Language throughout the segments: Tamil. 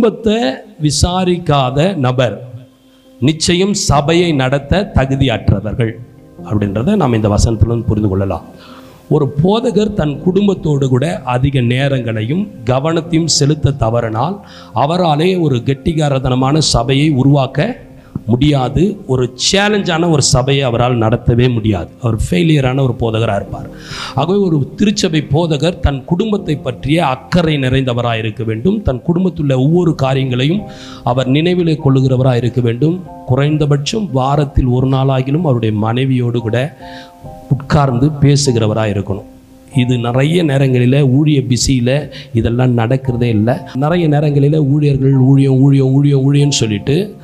குடும்பத்தை விசாரிக்காத நபர் நிச்சயம் சபையை நடத்த தகுதியற்றவர்கள் அப்படின்றத நாம் இந்த வசனத்திலிருந்து புரிந்து கொள்ளலாம். ஒரு போதகர் தன் குடும்பத்தோடு கூட அதிக நேரங்களையும் கவனத்தையும் செலுத்த தவறினால் அவராலே ஒரு கெட்டிகாரதனமான சபையை உருவாக்க முடியாது. ஒரு சேலஞ்சான ஒரு சபையை அவரால் நடத்தவே முடியாது. அவர் ஃபெயிலியரான ஒரு போதகராக இருப்பார். ஆகவே ஒரு திருச்சபை போதகர் தன் குடும்பத்தை பற்றிய அக்கறை நிறைந்தவராக இருக்க வேண்டும். தன் குடும்பத்துள்ள ஒவ்வொரு காரியங்களையும் அவர் நினைவிலே கொள்ளுகிறவராக இருக்க வேண்டும். குறைந்தபட்சம் வாரத்தில் ஒரு நாளாகிலும் அவருடைய மனைவியோடு கூட உட்கார்ந்து பேசுகிறவராக இருக்கணும். இது நிறைய நேரங்களில் ஊழிய பிஸியில் இதெல்லாம் நடக்கிறதே இல்லை. நிறைய நேரங்களில் ஊழியர்கள் ஊழியம் ஊழியம் ஊழியம் ஊழியம்னு சொல்லிட்டு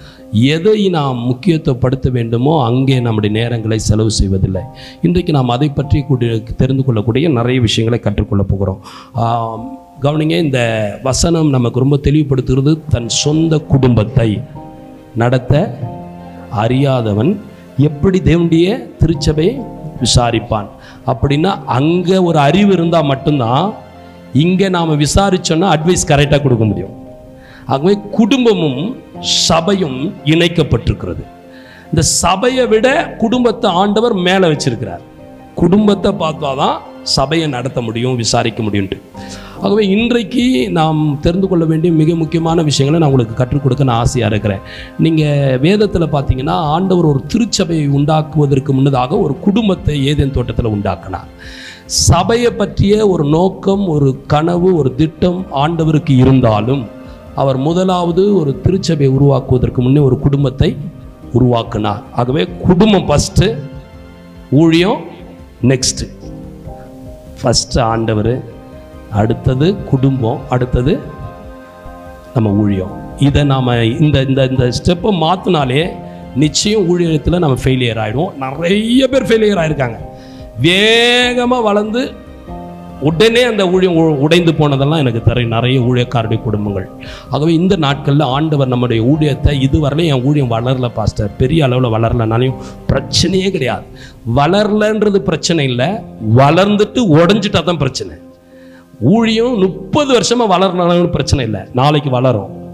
எதை நாம் முக்கியத்துவப்படுத்த வேண்டுமோ அங்கே நம்முடைய நேரங்களை செலவு செய்வதில்லை. இன்றைக்கு நாம் அதை பற்றி கூடிய தெரிந்து கொள்ளக்கூடிய நிறைய விஷயங்களை கற்றுக்கொள்ளப் போகிறோம். கவனிங்க இந்த வசனம் நமக்கு ரொம்ப தெளிவுபடுத்துகிறது. தன் சொந்த குடும்பத்தை நடத்த அறியாதவன் எப்படி தேவனுடைய திருச்சபை விசாரிப்பான்? அப்படின்னா அங்கே ஒரு அறிவு இருந்தால் மட்டும்தான் இங்கே நாம் விசாரிச்சோன்னா அட்வைஸ் கரெக்டாக கொடுக்க முடியும். ஆகவே குடும்பமும் சபையும் இணைக்கப்பட்டிருக்கிறது. இந்த சபையை விட குடும்பத்தை ஆண்டவர் மேலே வச்சிருக்கிறார். குடும்பத்தை பார்த்தாதான் சபையை நடத்த முடியும் விசாரிக்க முடியும்ட்டு ஆகவே இன்றைக்கு நாம் தெரிந்து கொள்ள வேண்டிய மிக முக்கியமான விஷயங்களை நான் உங்களுக்கு கற்றுக் கொடுக்க நான் ஆசையாக இருக்கிறேன். நீங்கள் வேதத்தில் பார்த்தீங்கன்னா ஆண்டவர் ஒரு திருச்சபையை உண்டாக்குவதற்கு முன்னதாக ஒரு குடும்பத்தை ஏதேன் தோட்டத்தில் உண்டாக்கினார். சபையை பற்றிய ஒரு நோக்கம் ஒரு கனவு ஒரு திட்டம் ஆண்டவருக்கு இருந்தாலும் அவர் முதலாவது ஒரு திருச்சபையை உருவாக்குவதற்கு முன்னே ஒரு குடும்பத்தை உருவாக்கினார். ஆகவே குடும்பம் ஃபஸ்ட்டு ஊழியம் நெக்ஸ்ட்டு ஃபஸ்ட்டு ஆண்டவர் அடுத்தது குடும்பம் அடுத்தது நம்ம ஊழியம். இதை நாம் இந்த இந்த இந்த ஸ்டெப்பை மாற்றினாலே நிச்சயம் ஊழியத்தில் நம்ம ஃபெயிலியர் ஆகிடுவோம் நிறைய பேர் ஃபெயிலியர் ஆகிருக்காங்க வேகமாக வளர்ந்து உடனே அந்த ஊழியம் உ- உடைந்து போனதெல்லாம் எனக்கு தர நிறைய ஊழியக்காரருடைய குடும்பங்கள். ஆகவே இந்த நாட்களில் ஆண்டவர் நம்முடைய ஊழியத்தை இதுவரையிலும் என் ஊழியம் வளரல பாஸ்டர். பெரிய அளவில் வளரலனாலையும் பிரச்சனையே கிடையாது. வளரலன்றது பிரச்சனை இல்லை வளர்ந்துட்டு உடஞ்சிட்டா தான் பிரச்சனை. ஊழியம் முப்பது வருஷமாக வளரலன்னு பிரச்சனை இல்லை. நாளைக்கு வளரும்.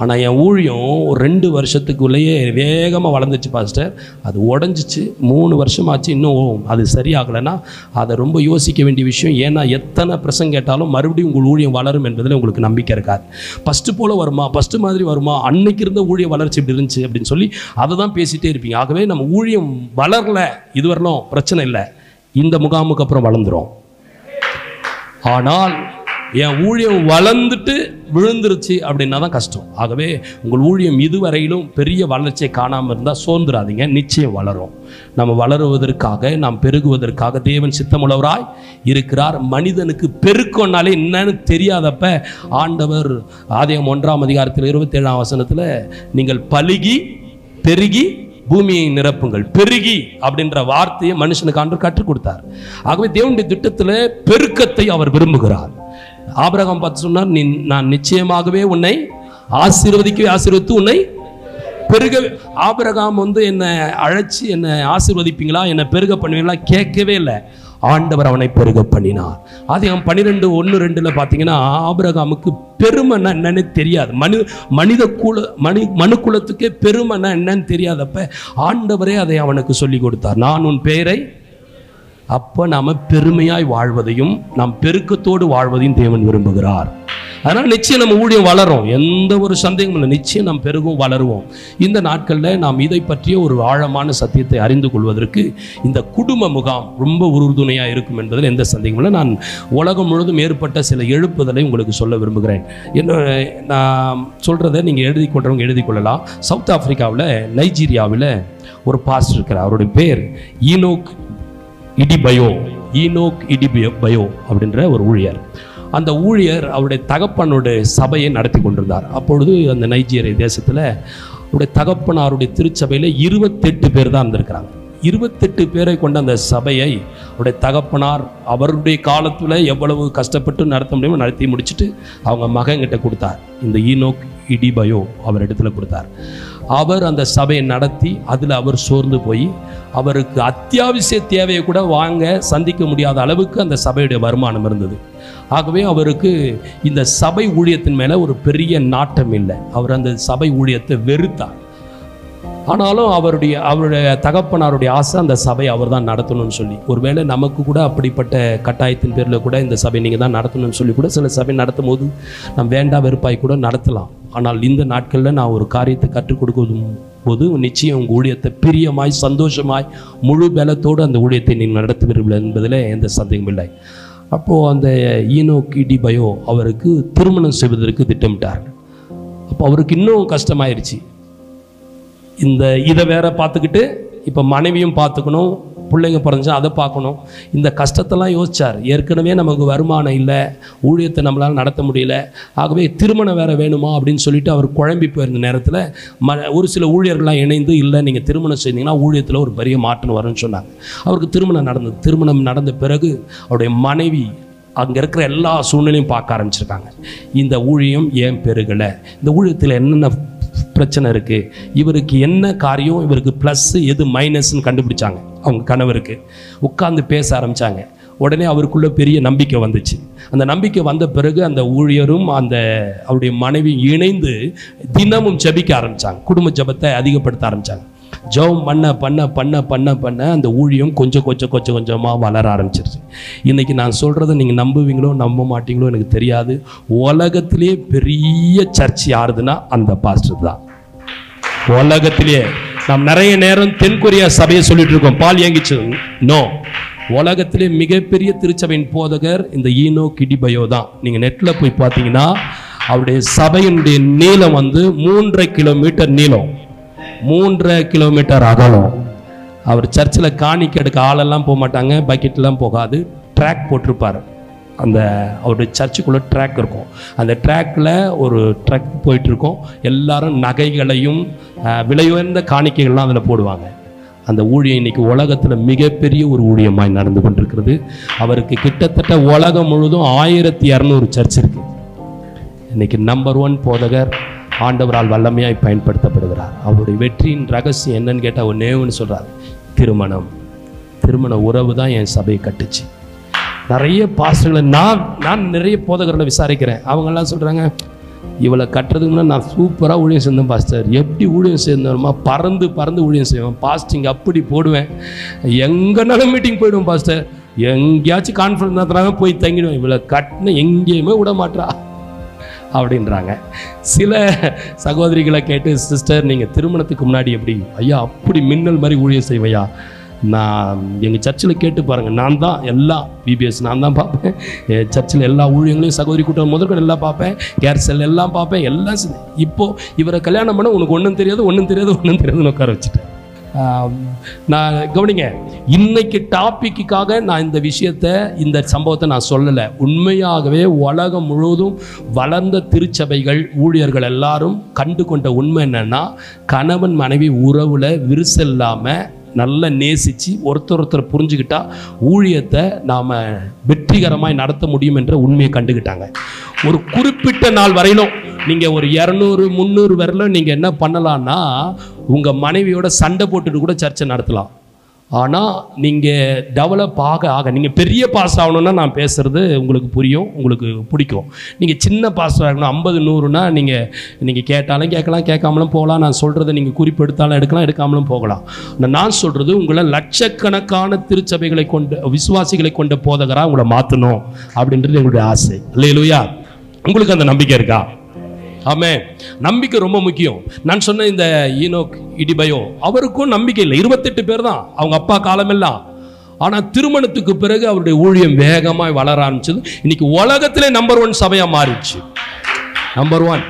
ஆனால் என் ஊழியம் ஒரு ரெண்டு வருஷத்துக்குள்ளேயே வேகமாக வளர்ந்துச்சு பாஸ்டர். அது உடஞ்சிச்சு. மூணு வருஷமாச்சு இன்னும் அது சரியாகலைன்னா அதை ரொம்ப யோசிக்க வேண்டிய விஷயம் ஏன்னா எத்தனை பிரசங்க கேட்டாலும் மறுபடியும் உங்கள் ஊழியம் வளரும் என்பதில் உங்களுக்கு நம்பிக்கை இருக்காது. ஃபஸ்ட்டு போல் வருமா? ஃபஸ்ட்டு மாதிரி வருமா? அன்னைக்கு இருந்த ஊழிய வளர்ச்சி இப்படி இருந்துச்சு அப்படின்னு சொல்லி அதை தான் பேசிகிட்டே இருப்பீங்க. ஆகவே நம்ம ஊழியம் வளரல இது வரலாம் பிரச்சனை இல்லை. இந்த முகாமுக்கு அப்புறம் வளர்ந்துடும் ஆனால் என் ஊழியம் வளர்ந்துட்டு விழுந்துருச்சு அப்படின்னா தான் கஷ்டம். ஆகவே உங்கள் ஊழியம் இதுவரையிலும் பெரிய வளர்ச்சியை காணாமல் இருந்தால் சோர்ந்துடாதீங்க நிச்சயம் வளரும். நம்ம வளருவதற்காக நாம் பெருகுவதற்காக தேவன் சித்தமுள்ளவராய் இருக்கிறார். மனிதனுக்கு பெருக்கம்னாலே என்னன்னு தெரியாதப்ப ஆண்டவர் ஆதயம் ஒன்றாம் அதிகாரத்தில் இருபத்தேழாம் வசனத்தில் நீங்கள் பழுகி பெருகி பூமியை நிரப்புங்கள். பெருகி அப்படின்ற வார்த்தையை மனுஷனுக்கு ஆண்டு கற்றுக் கொடுத்தார். ஆகவே தேவனுடைய திட்டத்தில் பெருக்கத்தை அவர் விரும்புகிறார். ஆபரகம் பார்த்து சொன்னார் நீ நான் நிச்சயமாகவே உன்னை ஆசீர்வதிக்கவே ஆசீர்வதித்து உன்னை பெருக ஆபரகாம் வந்து என்னை அழைச்சி என்னை ஆசீர்வதிப்பீங்களா? என்னை பெருக பண்ணுவீங்களா? கேட்கவே இல்லை. ஆண்டவர் அவனை பெருக பண்ணினார். அது அவன் பன்னிரெண்டு ஒன்று ரெண்டில் பார்த்தீங்கன்னா ஆபரகாமுக்கு பெருமைன்னா என்னன்னு தெரியாது. மனு மனித குல மனி மனு குலத்துக்கே பெருமைன்னா என்னன்னு தெரியாதப்ப ஆண்டவரே அதை அவனுக்கு சொல்லி கொடுத்தார். நான் உன் பெயரை அப்போ நாம் பெருமையாய் வாழ்வதையும் நாம் பெருக்கத்தோடு வாழ்வதையும் தேவன் விரும்புகிறார். அதனால் நிச்சயம் நம்ம ஊழியம் வளரும். எந்த ஒரு சந்தேகமும் இல்லை. நிச்சயம் நாம் பெருகும் வளருவோம். இந்த நாட்களில் நாம் இதை பற்றிய ஒரு ஆழமான சத்தியத்தை அறிந்து கொள்வதற்கு இந்த குடும்ப முகாம் ரொம்ப உறுதுணையாக இருக்கும் என்பதில் எந்த சந்தேகமும் இல்லை. நான் உலகம் முழுவதும் ஏற்பட்ட சில எழுப்புதலை உங்களுக்கு சொல்ல விரும்புகிறேன். என்ன நான் சொல்கிறத நீங்கள் எழுதி கொள்றவங்க எழுதி கொள்ளலாம். சவுத் ஆப்பிரிக்காவில் நைஜீரியாவில் ஒரு பாஸ்டர் இருக்கிறார். அவருடைய பேர் ஈனோக் இடிபயோ ஈனோக் இடிபயோ பயோ அப்படின்ற ஒரு ஊழியர். அந்த ஊழியர் அவருடைய தகப்பனுடைய சபையை நடத்தி கொண்டிருந்தார். அப்பொழுது அந்த நைஜீரிய தேசத்தில் அவருடைய தகப்பனாருடைய திருச்சபையில் இருபத்தெட்டு பேர் தான் இருந்திருக்கிறாங்க. இருபத்தெட்டு பேரை கொண்ட அந்த சபையை அவருடைய தகப்பனார் அவருடைய காலத்தில் எவ்வளவு கஷ்டப்பட்டு நடத்த முடியுமோ நடத்தி முடிச்சுட்டு அவங்க மகன்கிட்ட கொடுத்தார். இந்த ஈனோக் இடிபயோ அவர் இடத்துல கொடுத்தார். அவர் அந்த சபையை நடத்தி அதில் அவர் சோர்ந்து போய் அவருக்கு அத்தியாவசிய தேவையை கூட வாங்க சந்திக்க முடியாத அளவுக்கு அந்த சபையுடைய வருமானம் இருந்தது. ஆகவே அவருக்கு இந்த சபை ஊழியத்தின் மேலே ஒரு பெரிய நாட்டம் இல்லை. அவர் அந்த சபை ஊழியத்தை வெறுத்தார். ஆனாலும் அவருடைய அவருடைய தகப்பனாருடைய ஆசை அந்த சபை அவர் தான் நடத்தணும்னு சொல்லி. ஒருவேளை நமக்கு கூட அப்படிப்பட்ட கட்டாயத்தின் பேரில் கூட இந்த சபை நீங்கள் தான் நடத்தணும்னு சொல்லி கூட சில சபை நடத்தும் போது நம் வேண்டா வெறுப்பாய் கூட நடத்தலாம். ஆனால் இந்த நாட்களில் நான் ஒரு காரியத்தை கற்றுக் கொடுக்கும் போது நிச்சயம் உங்கள் ஊழியத்தை பிரியமாய் சந்தோஷமாய் முழு பலத்தோடு அந்த ஊழியத்தை நீங்கள் நடத்துவீர்கள் என்பதில் எந்த சந்தேகமும் இல்லை. அப்போது அந்த ஈனோ கிடி பயோ அவருக்கு திருமணம் செய்வதற்கு திட்டமிட்டார் அப்போ அவருக்கு இன்னும் கஷ்டமாயிருச்சு. இந்த இதை வேற பார்த்துக்கிட்டு இப்போ மனைவியும் பார்த்துக்கணும் பிள்ளைங்க பிறஞ்சா அதை பார்க்கணும். இந்த கஷ்டத்தெல்லாம் யோசிச்சார். ஏற்கனவே நமக்கு வருமானம் இல்லை ஊழியத்தை நம்மளால் நடத்த முடியல. ஆகவே திருமணம் வேற வேணுமா அப்படின்னு சொல்லிட்டு அவர் குழம்பி போயிருந்த நேரத்தில் ம ஒரு சில ஊழியர்கள்லாம் இணைந்து இல்லை நீங்கள் திருமணம் செய்தீங்கன்னா ஊழியத்தில் ஒரு பெரிய மாற்றம் வரும்னு சொன்னாங்க. அவருக்கு திருமணம் நடந்தது. திருமணம் நடந்த பிறகு அவருடைய மனைவி அங்கே இருக்கிற எல்லா சூழ்நிலையும் பார்க்க ஆரம்பிச்சிருக்காங்க. இந்த ஊழியம் ஏன் பெருகலை? இந்த ஊழியத்தில் என்னென்ன பிரச்சனை இருக்குது இவருக்கு என்ன காரியம் இவருக்கு ப்ளஸ்ஸு எது மைனஸ்ன்னு கண்டுபிடிச்சாங்க. அவங்க கணவருக்கு. உட்காந்து பேச ஆரம்பித்தாங்க உடனே அவருக்குள்ளே பெரிய நம்பிக்கை வந்துச்சு. அந்த நம்பிக்கை வந்த பிறகு அந்த ஊழியரும் அந்த அவருடைய மனைவி இணைந்து தினமும் ஜெபிக்க ஆரம்பித்தாங்க குடும்ப ஜெபத்தை அதிகப்படுத்த ஆரம்பித்தாங்க ஜெபம் பண்ண பண்ண பண்ண பண்ண பண்ண அந்த ஊழியம் கொஞ்சம் கொஞ்சம் கொஞ்சம் கொஞ்சமாக வளர ஆரம்பிச்சிருச்சு. இன்னைக்கு நான் சொல்கிறத நீங்கள் நம்புவீங்களோ நம்ப மாட்டீங்களோ எனக்கு தெரியாது. உலகத்திலே பெரிய சர்ச் யாருதுன்னா அந்த பாஸ்டர் தான். உலகத்திலேயே நாம் நிறைய நேரம் தென்கொரியா சபையை சொல்லிட்டு இருக்கோம் பால் இயங்கிச்சு நோ உலகத்திலே மிகப்பெரிய திருச்சபையின் போதகர் இந்த ஈனோ கிடிபயோ தான். நீங்கள் நெட்டில் போய் பார்த்தீங்கன்னா அவருடைய சபையினுடைய நீளம் வந்து மூன்றரை கிலோமீட்டர் நீளம். மூன்றரை கிலோமீட்டர் அகலம். அவர் சர்ச்சில் காணிக்க எடுக்க ஆளெல்லாம் போக மாட்டாங்க பக்கெட்லாம் போகாது. ட்ராக் போட்டிருப்பார். அந்த அவருடைய சர்ச்சுக்குள்ளே ட்ராக் இருக்கும். அந்த ட்ராக்கில் ஒரு ட்ரக் போயிட்டுருக்கோம். எல்லாரும் நகைகளையும் விலையுயர்ந்த காணிக்கைகள்லாம் அதில் போடுவாங்க. அந்த ஊழியம் இன்னைக்கு உலகத்தில் மிகப்பெரிய ஒரு ஊழியமாய் நடந்து கொண்டிருக்கிறது. அவருக்கு கிட்டத்தட்ட உலகம் முழுதும் ஆயிரத்தி இரநூறு சர்ச் இருக்கு. இன்னைக்கு நம்பர் ஒன் போதகர் ஆண்டவரால் வல்லமையாய் பயன்படுத்தப்படுகிறார். அவருடைய வெற்றியின் ரகசியம் என்னன்னு கேட்டால் ஒன்னே ஒன்று சொல்கிறார் திருமணம். திருமண உறவு தான் என் சபையை கட்டுச்சு. நிறைய பாஸ்டர்களை நான் நான் நிறைய போதகர்களை விசாரிக்கிறேன். அவங்கெல்லாம் சொல்கிறாங்க இவளை கட்டுறதுக்கு முன்னாடி நான் சூப்பராக ஊழியம் செய்தேன் பாஸ்டர் எப்படி ஊழியம் செய்யணுமா? பறந்து பறந்து ஊழியம் செய்வேன். பாஸ்டிங் அப்படி போடுவேன். எங்கேனாலும் மீட்டிங் போயிடுவேன் பாஸ்டர் எங்கேயாச்சும் கான்ஃபரன்ஸ் நடத்துறாங்க போய் தங்கிடுவேன். இவளை கட்டின எங்கேயுமே விட மாட்றா அப்படின்றாங்க. சில சகோதரிகளை கேட்டு சிஸ்டர் நீங்கள் திருமணத்துக்கு முன்னாடி எப்படி? ஐயா அப்படி மின்னல் மாதிரி ஊழியம் செய்வையா? நான் எங்கள் சர்ச்சில் கேட்டு பாருங்கள் நான் தான் எல்லா பிபிஎஸ் நான் தான் பார்ப்பேன். சர்ச்சில் எல்லா ஊழியங்களையும் சகோதரி கூட்டம் முதற்கொண்டு எல்லாம் பார்ப்பேன். கேர் செல் எல்லாம் பார்ப்பேன் எல்லாம் செஞ்சு- இப்போது இவரை கல்யாணம் பண்ண உனக்கு ஒன்றும் தெரியாது ஒன்றும் தெரியாது ஒன்றும் தெரியாதுன்னு உட்கார வச்சுட்டேன். நான் கவனிங்க இன்னைக்கு டாப்பிக்குக்காக நான் இந்த விஷயத்தை இந்த சம்பவத்தை நான் சொல்லலை. உண்மையாகவே உலகம் முழுவதும் வளர்ந்த திருச்சபைகள் ஊழியர்கள் எல்லாரும் கண்டு கொண்ட உண்மை என்னன்னா கணவன் மனைவி உறவுல விரிசல் இல்லாமல் நல்லா நேசித்து ஒருத்தர் ஒருத்தர் புரிஞ்சுக்கிட்டா ஊழியத்தை நாம் வெற்றிகரமாக நடத்த முடியும் என்ற உண்மையை கண்டுக்கிட்டாங்க ஒரு குறிப்பிட்ட நாள் வரையிலும் நீங்கள் ஒரு இரநூறு முந்நூறு வரலும் நீங்கள் என்ன பண்ணலான்னா உங்கள் மனைவியோட சண்டை போட்டுட்டு கூட சர்ச்சை நடத்தலாம். ஆனால் நீங்கள் டெவலப் ஆக ஆக நீங்கள் பெரிய பாஸ் ஆகணுன்னா நான் பேசுகிறது உங்களுக்கு புரியும் உங்களுக்கு பிடிக்கும். நீங்கள் சின்ன பாஸ் ஆகணும் ஐம்பது நூறுனா நீங்கள் நீங்கள் கேட்டாலும் கேட்கலாம் கேட்காமலும் போகலாம் நான் சொல்கிறத நீங்கள் குறிப்பெடுத்தாலும் எடுக்கலாம் எடுக்காமலும் போகலாம். ஆனா நான் சொல்கிறது உங்களை லட்சக்கணக்கான திருச்சபைகளை கொண்ட விசுவாசிகளை கொண்ட போதகராக உங்களை மாற்றணும் அப்படின்றது எங்களுடைய ஆசை. இல்லையிலுயா உங்களுக்கு அந்த நம்பிக்கை இருக்கா? ஆமே நம்பிக்கை ரொம்ப முக்கியம். நான் சொன்ன இந்த ஈனோக் இடிபயோ அவருக்கும் நம்பிக்கை இல்லை. இருபத்தெட்டு பேர் தான். அவங்க அப்பா காலமெல்லாம். ஆனால் திருமணத்துக்கு பிறகு அவருடைய ஊழியம் வேகமாக வளர ஆரம்பிச்சது. இன்னைக்கு உலகத்திலே நம்பர் ஒன் சபையாக மாறிடுச்சு. நம்பர் ஒன்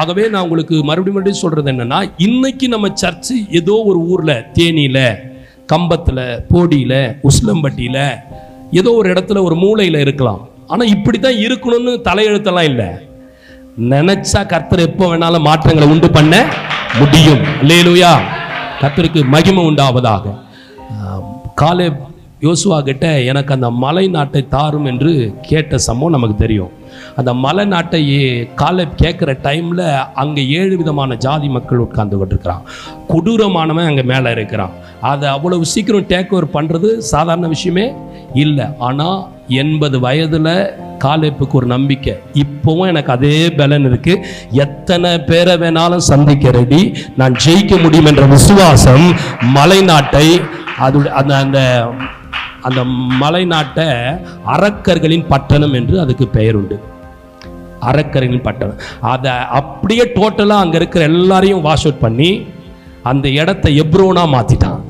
ஆகவே நான் உங்களுக்கு மறுபடியும் மறுபடியும் சொல்கிறது என்னன்னா இன்னைக்கு நம்ம சர்ச்சு ஏதோ ஒரு ஊரில் தேனியில் கம்பத்தில் போடியில் உஸ்லம்பட்டியில் ஏதோ ஒரு இடத்துல ஒரு மூளையில் இருக்கலாம். ஆனால் இப்படி தான் இருக்கணும்னு தலையெழுத்தெல்லாம் இல்லை. நினைச்சா கர்த்தர் எப்போ வேணாலும் மாற்றங்களை உண்டு பண்ண முடியும். இல்லையிலுயா கர்த்தருக்கு மகிமை உண்டாவதாக. காலே யோசுவா கிட்ட எனக்கு அந்த மலை நாட்டை தாரும் என்று கேட்ட சம்பவம் நமக்கு தெரியும். அந்த மலை நாட்டை காலை கேட்குற டைமில் அங்கே ஏழு விதமான ஜாதி மக்கள் உட்கார்ந்து கொண்டிருக்கிறான் கொடூரமானவன் அங்கே மேலே இருக்கிறான். அதை அவ்வளவு சீக்கிரம் டேக் ஓவர் பண்ணுறது சாதாரண விஷயமே இல்லை. ஆனால் எண்பது வயதில் காலேப்புக்கு ஒரு நம்பிக்கை. இப்போவும் எனக்கு அதே பலன் இருக்கு. எத்தனை பேரை வேணாலும் சந்திக்க ரெடி நான் ஜெயிக்க முடியும் என்ற விசுவாசம் மலை நாட்டை அது அந்த அந்த அந்த மலைநாட்டை அரக்கர்களின் பட்டணம் என்று அதுக்கு பெயர் உண்டு. அரக்கர்களின் பட்டணம். அதை அப்படியே டோட்டலாக அங்கே இருக்கிற எல்லாரையும் வாஷ் அவுட் பண்ணி அந்த இடத்த எப்ரோனா மாற்றிட்டான்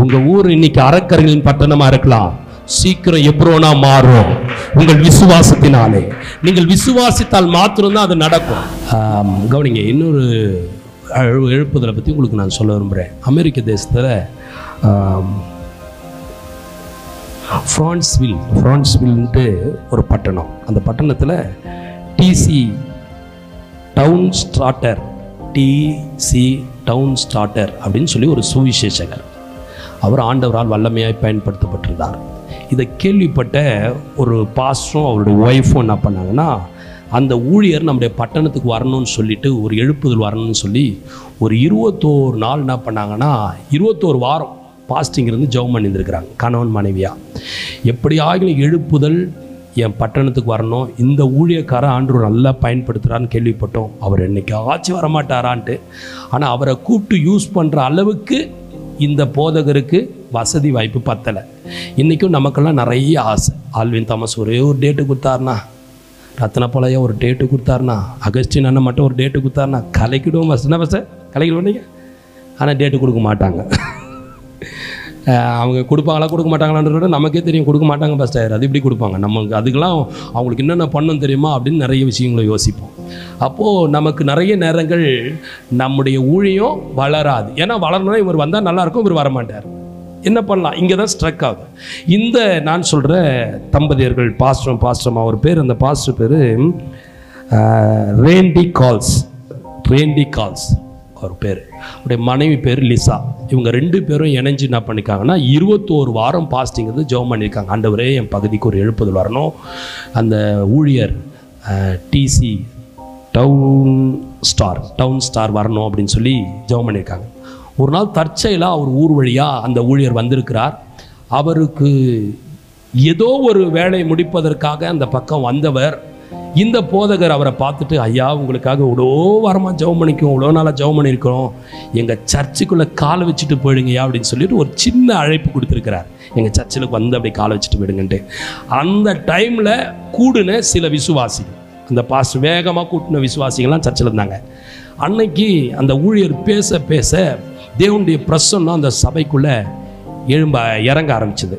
உங்கள் ஊர் இன்னைக்கு அரக்கர்களின் பட்டணமாக இருக்கலாம். சீக்கிரம் எப்ரோனா மாறும். உங்கள் விசுவாசத்தினாலே. நீங்கள் விசுவாசித்தால் மாத்திரம்தான் அது நடக்கும். கவனிங்க இன்னொரு எழுப்புதலை பற்றி உங்களுக்கு நான் சொல்ல விரும்புகிறேன் அமெரிக்க தேசத்தில் ஃப்ரான்ஸ்வில் ஃப்ரான்ஸ்வில்ன்ட்டு ஒரு பட்டணம். அந்த பட்டணத்தில் DC town starter DC town starter அப்படின்னு சொல்லி ஒரு சுவிசேஷகர். அவர் ஆண்டவரால் வல்லமையாய் பயன்படுத்தப்பட்டிருந்தார். இதை கேள்விப்பட்ட ஒரு பாஸ்டரும் அவருடைய ஒய்ஃபும் என்ன பண்ணாங்கன்னா அந்த ஊழியர் நம்முடைய பட்டணத்துக்கு வரணும்னு சொல்லிட்டு ஒரு எழுப்புதல் வரணும்னு சொல்லி ஒரு இருபத்தோரு நாள் என்ன பண்ணாங்கன்னா இருபத்தோரு வாரம் பாஸ்டிங் இருந்து ஜெபம் பண்ணியிருந்துருக்கிறாங்க. கணவன் மனைவியாக எப்படி ஆகிலும் எழுப்புதல் என் பட்டணத்துக்கு வரணும் இந்த ஊழியக்காரன் ஆண்டு நல்லா பயன்படுத்துகிறான்னு கேள்விப்பட்டோம். அவர் என்றைக்கு ஆச்சு வரமாட்டாரான்ட்டு. ஆனால் அவரை கூப்பிட்டு யூஸ் பண்ணுற அளவுக்கு இந்த போதகருக்கு வசதி வாய்ப்பு பத்தலை. இன்றைக்கும் நமக்கெல்லாம் நிறைய ஆசை. ஆல்வின் தாமஸ் ஒரே ஒரு டேட்டு கொடுத்தாருனா ரத்ன ஒரு டேட்டு கொடுத்தாருனா அகஸ்டின் அண்ணன் மட்டும் ஒரு டேட்டு கொடுத்தாருனா கலைக்கிடுவோம் பஸ் வச கலைக்கிடுவோம் நீங்கள் ஆனால் டேட்டு கொடுக்க மாட்டாங்க. அவங்க கொடுப்பாங்களா கொடுக்க மாட்டாங்களான்றத நமக்கே தெரியும் கொடுக்க மாட்டாங்க ஃபஸ்ட் அது இப்படி கொடுப்பாங்க. நமக்கு அதுக்கெல்லாம் அவங்களுக்கு என்னென்ன பண்ணணும் தெரியுமா அப்படின்னு நிறைய விஷயங்களை யோசிப்போம். அப்போது நமக்கு நிறைய நேரங்கள் நம்முடைய ஊழியம் வளராது. ஏன்னா வளரணும்னா இவர் வந்தால் நல்லாயிருக்கும் இவர் வரமாட்டார். என்ன பண்ணலாம்? இங்கே தான் ஸ்ட்ரக் ஆகும். இந்த நான் சொல்கிற தம்பதியர்கள் பாஸ்டம் பாஸ்டம் அவர் பேர் அந்த பாஸ்டர் பேர் ரேண்டி கால்ஸ் ரேண்டி கால்ஸ் அவர் பேர். அவருடைய மனைவி பேர் லிசா இவங்க ரெண்டு பேரும் இணைஞ்சு என்ன பண்ணியிருக்காங்கன்னா இருபத்தோரு வாரம் பாஸ்டிங் வந்து ஜெபம் பண்ணியிருக்காங்க ஆண்டவரே என் பகுதிக்கு ஒரு எழுப்புதல் வரணும். அந்த ஊழியர் DC town star town star வரணும் அப்படின்னு சொல்லி ஜெபம் பண்ணியிருக்காங்க ஒரு நாள் தற்செயலாக அவர் ஊர் வழியாக அந்த ஊழியர் வந்திருக்கிறார். அவருக்கு ஏதோ ஒரு வேலை முடிப்பதற்காக அந்த பக்கம் வந்தவர். இந்த போதகர் அவரை பார்த்துட்டு ஐயா உங்களுக்காக இவ்வளோ வாரமாக ஜெபம் பண்ணிக்கும் இவ்வளோ நாளாக ஜெபம் பண்ணியிருக்கிறோம். எங்கள் சர்ச்சுக்குள்ளே காலை வச்சுட்டு போயிடுங்கய்யா அப்படின்னு சொல்லிட்டு ஒரு சின்ன அழைப்பு கொடுத்துருக்கிறார். எங்கள் சர்ச்சில் வந்து அப்படி காலை வச்சுட்டு போயிடுங்கன்ட்டு. அந்த டைமில் கூடுன சில விசுவாசிகள் அந்த பாஸ் வேகமாக கூட்டின விசுவாசிகள்லாம் சர்ச்சில் இருந்தாங்க. அன்னைக்கு அந்த ஊழியர் பேச பேச தேவனுடைய பிரசன்னம் அந்த சபைக்குள்ளே எழும்ப இறங்க ஆரம்பிச்சது.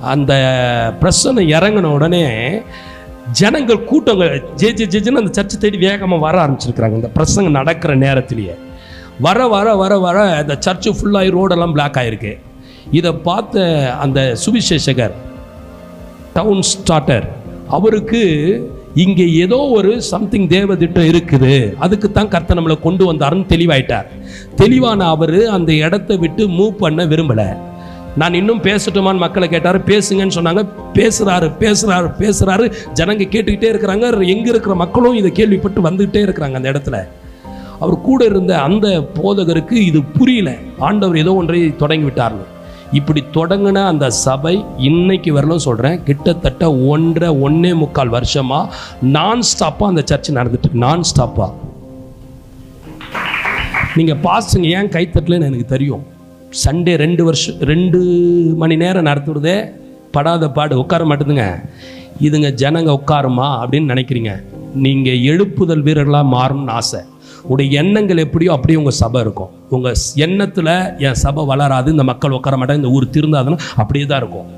அந்த பிரசன்னம் இறங்கின உடனே ஜனங்கள் கூட்டங்கள் ஜே ஜே ஜெஜின்னு அந்த சர்ச்சை தேடி வேகமாக வர ஆரம்பிச்சிருக்கிறாங்க. இந்த பிரசங்கம் நடக்கிற நேரத்திலேயே. வர வர வர வர அந்த சர்ச்சு ஃபுல்லாகி ரோடெல்லாம் பிளாக் ஆகிருக்கு இதை பார்த்த அந்த சுவிசேஷகர் டவுன் ஸ்டார்டர் அவருக்கு இங்கே ஏதோ ஒரு சம்திங் தேவதிட்டம் இருக்குது. அதுக்கு தான் கர்த்தர் நம்மளை கொண்டு வந்தாருன்னு தெளிவாயிட்டார். தெளிவான அவர் அந்த இடத்த விட்டு மூவ் பண்ண விரும்பலை. நான் இன்னும் பேசட்டுமான்னு மக்களை கேட்டார். பேசுங்கன்னு சொன்னாங்க. பேசுகிறாரு பேசுகிறாரு பேசுகிறாரு ஜனங்க கேட்டுக்கிட்டே இருக்கிறாங்க. எங்கே இருக்கிற மக்களும் இதை கேள்விப்பட்டு வந்துக்கிட்டே இருக்கிறாங்க அந்த இடத்துல. அவர் கூட இருந்த அந்த போதகருக்கு இது புரியல. ஆண்டவர் ஏதோ ஒன்றை தொடங்கி விட்டார்னு இப்படி தொடங்கின அந்த சபை இன்னைக்கு வரலும் சொல்கிறேன் கிட்டத்தட்ட ஒன்றரை ஒன்றே முக்கால் வருஷமாக நான் ஸ்டாப்பாக அந்த சர்ச் நடந்துட்டு நான் ஸ்டாப்பாக நீங்கள் பாஸ்டுங்க ஏன் கைத்தட்டலன்னு எனக்கு தெரியும். சண்டே ரெண்டு வருஷம் ரெண்டு மணி நேரம் நடத்துறதே படாத பாடு உட்கார மாட்டேதுங்க. இதுங்க ஜனங்க உட்காருமா அப்படின்னு நினைக்கிறீங்க. நீங்கள் எழுப்புதல் வீரர்களாக மாறணும்னு ஆசை. உடைய எண்ணங்கள் எப்படியோ அப்படியே உங்கள் சபை இருக்கும். உங்கள் எண்ணத்தில் என் சபை வளராது இந்த மக்கள் உட்கார மாட்டாங்க இந்த ஊர் திருந்தாதுன்னா அப்படியே தான் இருக்கும்.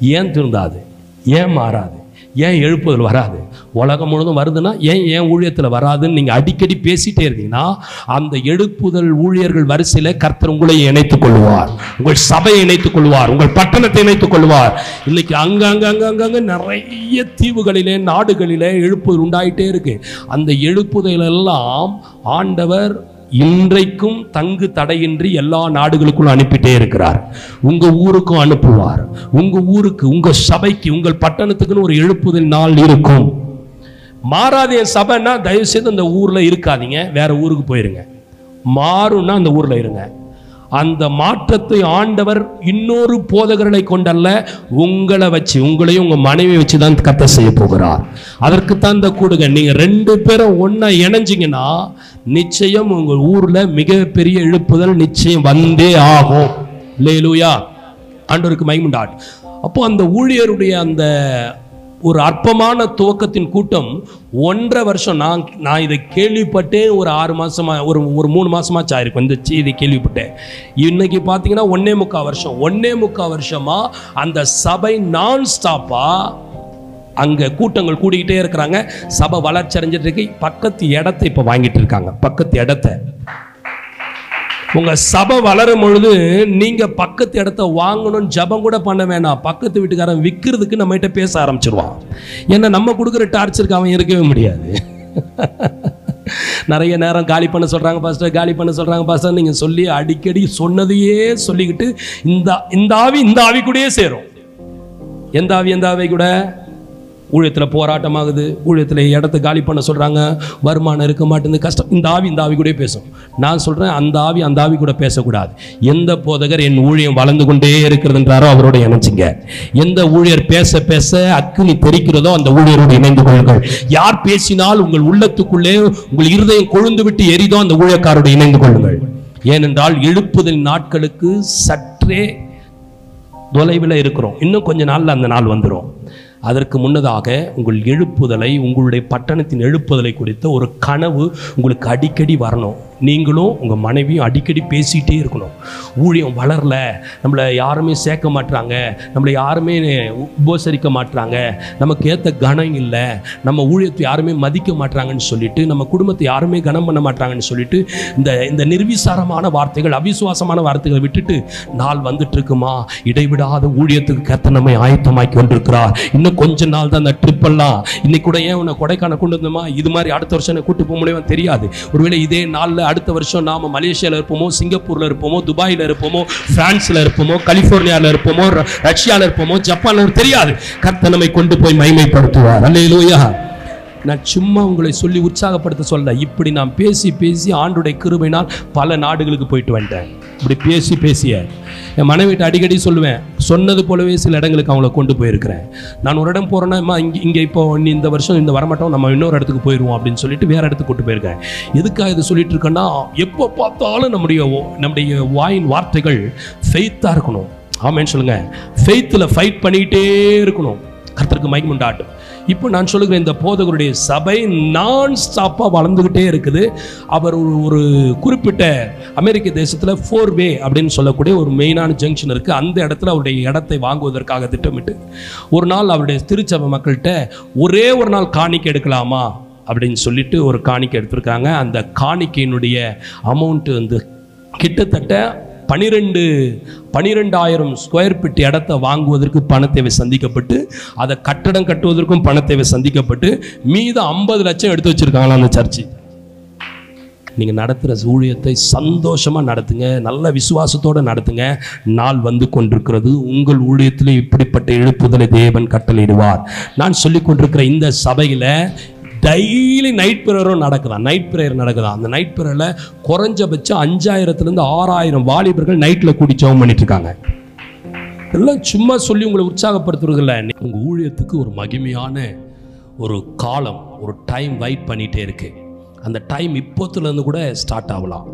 ஏன் திருந்தாது? ஏன் மாறாது? ஏன் எழுப்புதல் வராது? உலகம் முழுதும் வருதுன்னா ஏன் ஏன் ஊழியத்தில் வராதுன்னு நீங்கள் அடிக்கடி பேசிட்டே இருந்தீங்கன்னா அந்த எழுப்புதல் ஊழியர்கள் வரிசையில் கர்த்தர் உங்களை இணைத்துக் கொள்வார். உங்கள் சபையை இணைத்துக் கொள்வார். உங்கள் பட்டணத்தை இணைத்துக் கொள்வார். இன்னைக்கு அங்கங்க அங்கங்க நிறைய தீவுகளிலே நாடுகளிலே எழுப்புதல் உண்டாயிட்டே இருக்கு. அந்த எழுப்புதல் எல்லாம் ஆண்டவர் இன்றைக்கும் தங்கு தடையின்றி எல்லா நாடுகளுக்கும் அனுப்பிட்டே இருக்கிறார். உங்க ஊருக்கும் அனுப்புவார். உங்க ஊருக்கு உங்க சபைக்கு உங்கள் பட்டணத்துக்குன்னு ஒரு எழுப்புதல் நாள் இருக்கும். மாறாத என் சபைன்னா தயவு செய்து அந்த ஊரில் இருக்காதீங்க. வேற ஊருக்கு போயிருங்க. மாறும்னா அந்த ஊரில் இருங்க. அந்த மாற்றத்தை ஆண்டவர் இன்னொரு போதகர்களை கொண்டல்ல உங்களை வச்சு உங்களையும் உங்க மனைவி வச்சு தான் கத்த செய்ய போகிறார். அதற்கு தான் இந்த கூடுங்க. நீங்க ரெண்டு பேரும் ஒன்றா இணைஞ்சிங்கன்னா நிச்சயம் உங்க ஊர்ல மிகப்பெரிய எழுப்புதல் நிச்சயம் வந்தே ஆகும். லேலூயா ஆண்டவருக்கு மைமுண்டாட் அப்போ அந்த ஊழியருடைய அந்த ஒரு அற்பமான துவக்கத்தின் கூட்டம் ஒன்றரை வருஷம் நான் நான் இதை கேள்விப்பட்டே ஒரு ஆறு மாசமா ஒரு ஒரு மூணு மாசமாச்சு ஆயிருக்கும். இந்த செய்தி கேள்விப்பட்டேன். இன்னைக்கு பார்த்தீங்கன்னா ஒன்னே முக்கால் வருஷம். ஒன்னே முக்கால் வருஷமா அந்த சபை நான் ஸ்டாப்பாக அங்க கூட்டங்கள் கூடிக்கிட்டே இருக்கிறாங்க. சபை வளர்ச்சி அடைஞ்சிட்டு இருக்கு. பக்கத்து இடத்தை இப்போ வாங்கிட்டு இருக்காங்க. பக்கத்து இடத்த. உங்க சபை வளரும் பொழுது நீங்க பக்கத்து இடத்த வாங்கணும்னு ஜபம் கூட பண்ண வேணாம். பக்கத்து வீட்டுக்காரன் விற்கிறதுக்கு நம்மகிட்ட பேச ஆரம்பிச்சிருவான். ஏன்னா நம்ம கொடுக்குற டார்ச்சருக்கு அவன் இருக்கவே முடியாது. நிறைய நேரம் காலி பண்ண சொல்றாங்க பாஸ்டர் காலி பண்ண சொல்றாங்க பாஸ்டர் நீங்க சொல்லி அடிக்கடி சொன்னதையே சொல்லிக்கிட்டு இந்த இந்த ஆவி இந்த ஆவி கூடயே சேரும். எந்த ஆவி எந்த ஆவி கூட? ஊழியத்தில் போராட்டமாகுது ஊழியத்தில் இடத்த காலி பண்ண சொல்கிறாங்க வருமானம் இருக்க மாட்டேங்குது கஷ்டம். இந்த ஆவி இந்த ஆவி கூட பேசும். நான் சொல்கிறேன் அந்த ஆவி அந்த ஆவி கூட பேசக்கூடாது. எந்த போதகர் என் ஊழியம் வளர்ந்து கொண்டே இருக்கிறதுன்றாரோ அவரோட இணைச்சிங்க எந்த ஊழியர் பேச பேச அக்னி தெரிக்கிறதோ அந்த ஊழியரோடு இணைந்து கொள்ளுங்கள். யார் பேசினால் உங்கள் உள்ளத்துக்குள்ளே உங்கள் இருதயம் கொழுந்து விட்டு எரிதோ அந்த ஊழியக்காரோடு இணைந்து கொள்ளுங்கள். ஏனென்றால் எழுப்புதல் நாட்களுக்கு சற்றே தொலைவில் இருக்கிறோம். இன்னும் கொஞ்ச நாளில் அந்த நாள் வந்துடும் அதற்கு முன்னதாக உங்கள் எழுப்புதலை உங்களுடைய பட்டணத்தின் எழுப்புதலை குறித்த ஒரு கனவு உங்களுக்கு அடிக்கடி வரணும். நீங்களும் உங்கள் மனைவியும் அடிக்கடி பேசிகிட்டே இருக்கணும். ஊழியம் வளரல நம்மளை யாருமே சேர்க்க மாட்றாங்க நம்மளை யாருமே உபசரிக்க மாட்றாங்க நமக்கு ஏற்ற கனம் இல்லை நம்ம ஊழியத்தை யாருமே மதிக்க மாட்றாங்கன்னு சொல்லிட்டு நம்ம குடும்பத்தை யாருமே கனம் பண்ண மாட்றாங்கன்னு சொல்லிட்டு இந்த இந்த நிர்விசாரமான வார்த்தைகள் அவிசுவாசமான வார்த்தைகளை விட்டுட்டு நாள் வந்துட்டு இருக்குமா இடைவிடாத ஊழியத்துக்கு கத்த நம்மை ஆயத்தமாக்கி கொண்டிருக்கிறார் இன்னும் கொஞ்ச நாள் தான் அந்த ட்ரிப்பெல்லாம் இன்னைக்கு கூட ஏன் உன்னை கொடைக்கானல் கொண்டு வந்தோமா? இது மாதிரி அடுத்த வருஷம் கூட்டு போக முடியும் தெரியாது. ஒருவேளை இதே நாளில் அடுத்த வருஷம் நாம மலேசியாவில் இருப்போமோ சிங்கப்பூரில் இருப்போமோ துபாயில் இருப்போமோ ஃப்ரான்ஸில் இருப்போமோ கலிஃபோர்னியாவில் இருப்போமோ ர- இருப்போமோ ஜப்பானில் தெரியாது. கர்த்தர் நம்மை கொண்டு போய் மைமைப்படுத்துவார் அல்லையிலோயா நான் சும்மா உங்களை சொல்லி உற்சாகப்படுத்த சொல்ல இப்படி நான் பேசி பேசி ஆண்டுடைய கிருமையினால் பல நாடுகளுக்கு போயிட்டு வந்துட்டேன் இப்படி பேசி பேசிய. என் மனைவிட்டு அடிக்கடி சொல்லுவேன் சொன்னது போலவே சில இடங்களுக்கு அவங்கள கொண்டு போயிருக்கிறேன். நான் ஒரு இடம் போகிறேன்னா இங்கே இங்கே இப்போ இந்த வருஷம் இந்த வரமாட்டோம் நம்ம இன்னொரு இடத்துக்கு போயிடுவோம் அப்படின்னு சொல்லிட்டு வேறு இடத்துக்கு கொண்டு போயிருக்கேன் எதுக்காக இது சொல்லிட்டு இருக்கேன்னா எப்போ பார்த்தாலும் நம்முடைய ஓ- நம்முடைய வாயின் வார்த்தைகள் ஃபெய்த்தாக இருக்கணும். ஆமேன்னு சொல்லுங்கள் ஃபெய்த்தில் ஃபைட் பண்ணிக்கிட்டே இருக்கணும். கர்த்தருக்கு மைக் உண்டாட்டும் இப்போ நான் சொல்லுகிற இந்த போதகருடைய சபை நான் ஸ்டாப்பாக வளர்ந்துக்கிட்டே இருக்குது. அவர் ஒரு ஒரு குறிப்பிட்ட அமெரிக்க தேசத்தில் ஃபோர் வே அப்படின்னு சொல்லக்கூடிய ஒரு மெயினான ஜங்ஷன் இருக்குது அந்த இடத்துல அவருடைய இடத்தை வாங்குவதற்காக திட்டமிட்டு ஒரு நாள் அவருடைய திருச்சபை மக்கள்கிட்ட ஒரே ஒரு நாள் காணிக்க எடுக்கலாமா அப்படின்னு சொல்லிட்டு ஒரு காணிக்கை எடுத்திருக்காங்க. அந்த காணிக்கையினுடைய அமௌண்ட்டு வந்து கிட்டத்தட்ட பனிரெண்டு பனிரெண்டாயிரம் ஸ்கொயர் ஃபீட் இடத்த வாங்குவதற்கு பணத்தேவை சந்திக்கப்பட்டு அதை கட்டடம் கட்டுவதற்கும் பணத்தேவை சந்திக்கப்பட்டு மீதம் ஐம்பது லட்சம் எடுத்து வச்சிருக்காங்களா அந்த சர்ச்சு நீங்கள் நடத்துகிற ஊழியத்தை சந்தோஷமாக நடத்துங்க நல்ல விசுவாசத்தோடு நடத்துங்க. நாள் வந்து கொண்டிருக்கிறது உங்கள் ஊழியத்திலே இப்படிப்பட்ட எழுப்புதலை தேவன் கட்டளையிடுவார். நான் சொல்லி கொண்டிருக்கிற இந்த சபையில் டெய்லி நைட் ப்ரேயரும் நடக்குதான் நைட் ப்ரேயர் நடக்குதான் அந்த நைட் ப்ரேயரில் குறைஞ்சபட்சம் அஞ்சாயிரத்துலேருந்து ஆறாயிரம் வாலிபர்கள் நைட்டில் கூடி ஜெபம் பண்ணிட்டு இருக்காங்க எல்லாம் சும்மா சொல்லி உங்களை உற்சாகப்படுத்துறதில்ல உங்கள் ஊழியத்துக்கு ஒரு மகிமையான ஒரு காலம் ஒரு டைம் வெயிட் பண்ணிகிட்டே இருக்குது அந்த டைம் இப்போத்துலேருந்து கூட ஸ்டார்ட் ஆகலாம்.